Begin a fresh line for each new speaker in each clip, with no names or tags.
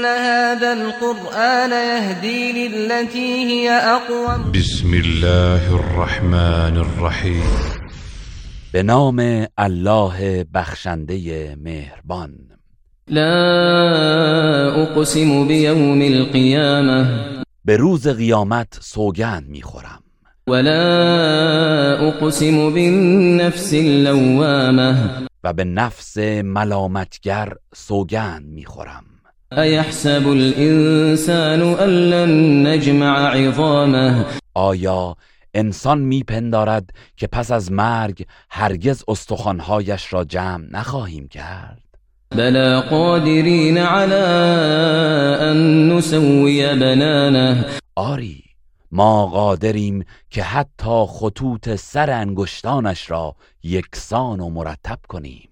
إن هذا القرآن يهدي للتي هي أقوم.
بسم الله الرحمن الرحیم
به نام الله بخشنده مهربان.
لا أقسم بيوم القيامة.
به روز قیامت سوگند می‌خورم.
ولا أقسم بالنفس اللوامة.
و به نفس ملامتگر سوگند می‌خورم.
أيحسب الإنسان أن لن نجمع عظامه؟
آیا انسان میپندارد که پس از مرگ هرگز استخوانهایش را جمع نخواهیم کرد؟
بلى قادرين على أن نسوي بنانه.
آری ما قادریم که حتی خطوط سر انگشتانش را یکسان و مرتب کنیم.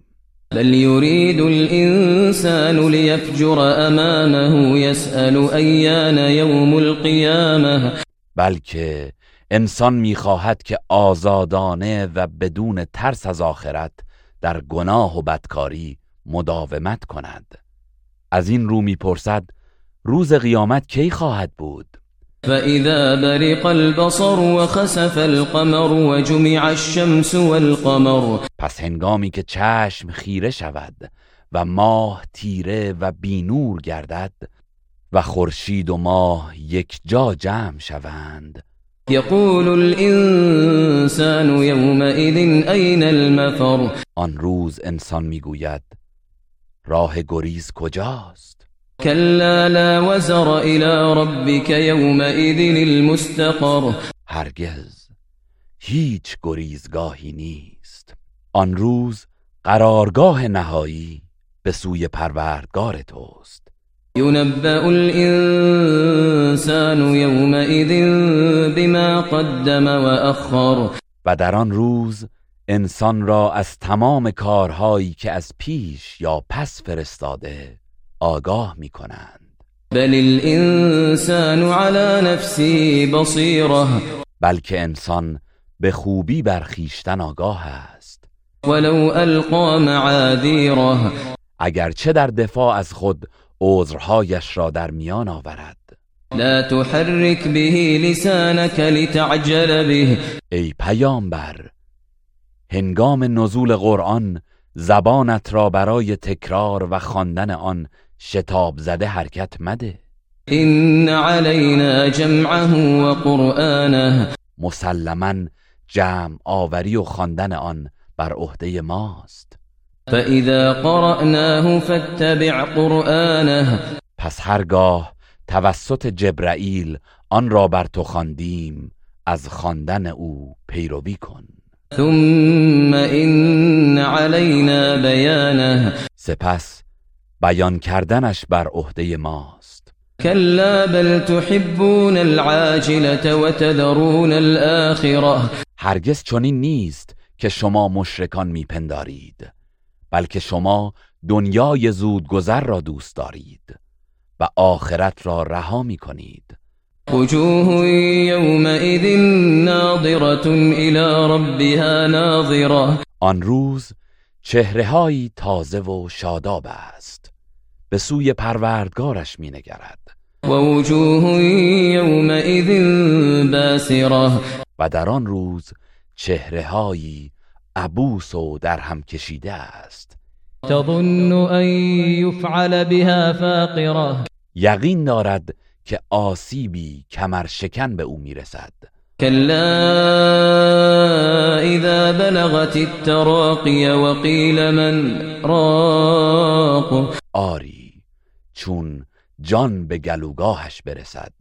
بل يريد الإنسان ليفجر أمامه يسأل أيان يوم القيامة.
بلکه انسان می‌خواهد که آزادانه و بدون ترس از آخرت در گناه و بدکاری مداومت کند. از این رو می‌پرسد روز قیامت کی خواهد بود؟
فإذا برق البصر وخسف القمر وجمع الشمس والقمر
پس هنگامی که چشم خیره شود و ماه تیره و بینور گردد و خورشید و ماه یک جا جمع شوند.
يقول الإنسان يومئذ أين المفر؟
آن روز انسان می‌گوید راه گریز کجاست؟
كلا لا وزر إلى ربك يومئذ المستقر.
هرگز هیچ گریزگاهی نیست. آن روز قرارگاه نهایی به سوی پروردگار توست.
ينبأ الإنسان يومئذ بما قدم وأخر.
و در آن روز انسان را از تمام کارهایی که از پیش یا پس فرستاده آگاه می کنند
بل الإنسان على نفسه بصيرة
بلکه انسان به خوبی بر خویشتن آگاه است.
ولو ألقى معاذيره
اگرچه در دفاع از خود عذرهایش را در میان آورد.
لا تحرك به لسانك لتعجل به.
ای پیامبر هنگام نزول قرآن زبانت را برای تکرار و خواندن آن شتاب زده حرکت مده.
إن علينا جمعه وقرآنه.
مسلما جمع آوری و خواندن آن بر عهده ماست.
فإذا قرأناه فاتبع قرآنه.
پس هرگاه توسط جبرائیل آن را بر تو خواندیم از خواندن او پیروی کن.
ثم إن علينا بيانه.
سپس بیان کردنش بر عهده ماست.
كلا بل تحبون العاجلة وتذرون الآخرة.
هرگز چنین نیست که شما مشرکان میپندارید بلکه شما دنیای زودگذر را دوست دارید و آخرت را رها می کنید
وجوه يومئذ ناظرة إلى ربها ناظرة.
آن روز چهرههایی تازه و شاداب است. به سوی پروردگارش می نگرد
ووجوه يومئذ باسرة
و در آن روز چهرههایی عبوس و در هم کشیده است.
تظن أن يفعل بها فاقرة
یقین دارد که آسیبی کمر شکن به او می‌رسد.
كلا إذا بلغت التراقي وقيل من راق.
آری چون جان به گلوگاهش برسد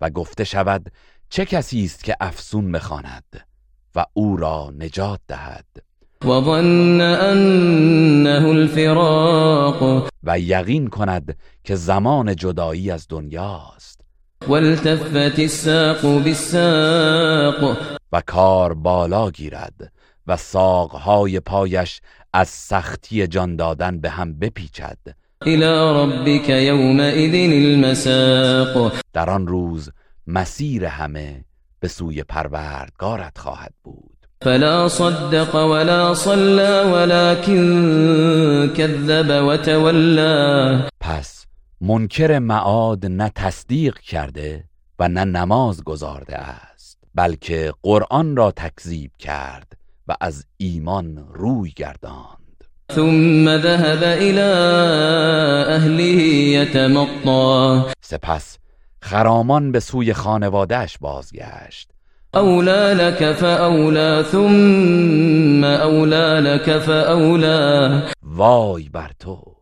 و گفته شود چه کسی است که افسون بخواند و او را نجات دهد؟
وظن أنه الفراق.
و یقین کند که زمان جدایی از دنیاست
والتفت الساق بالساق.
و کار بالا گیرد و ساقهای پایش از سختی جان دادن به هم بپیچد.
إلى ربك يومئذ المساق.
در آن روز مسیر همه به سوی پروردگارت خواهد بود.
فلا صدق ولا صلى ولكن كذب وتولى.
پس منکر معاد نه تصدیق کرده و نه نماز گذارده است بلکه قرآن را تکذیب کرد و از ایمان روی گرداند.
ثم ذهب إلى أهله يتمطى.
سپس خرامان به سوی خانوادهش بازگشت.
أولى لك فأولى ثم أولى لك فأولى
وای بر تو!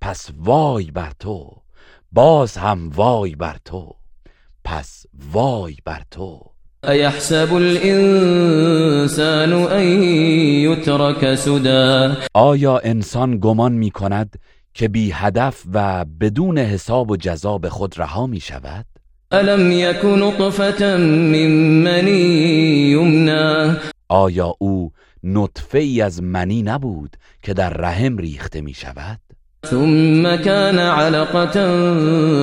پس وای بر تو. باز هم وای بر تو. پس وای بر تو.
أيحسب الإنسان أن يترك سدى.
آیا انسان گمان می کند که بی هدف و بدون حساب و جزا به خود رها می شود؟
ألم يك نطفة من مني يمنى
آیا او نطفه ای از منی نبود که در رحم ریخته می شود؟
ثم كان علقة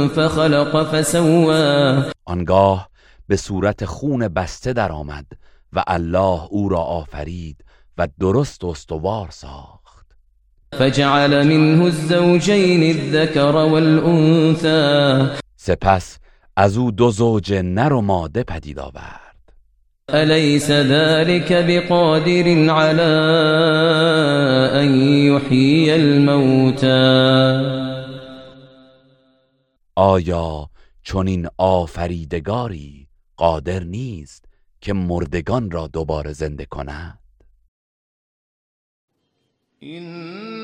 فخلق فسوى.
آنگاه به صورت خون بسته درآمد و الله او را آفرید و درست و استوار ساخت.
فجعل منه الزوجين الذكر والأنثى
سپس از او دو زوج نر و ماده پدید آورد.
أليس ذلك بقادر على أن يحيي الموتى؟
آیا چنین آفریدگاری قادر نیست که مردگان را دوباره زنده کند؟
إن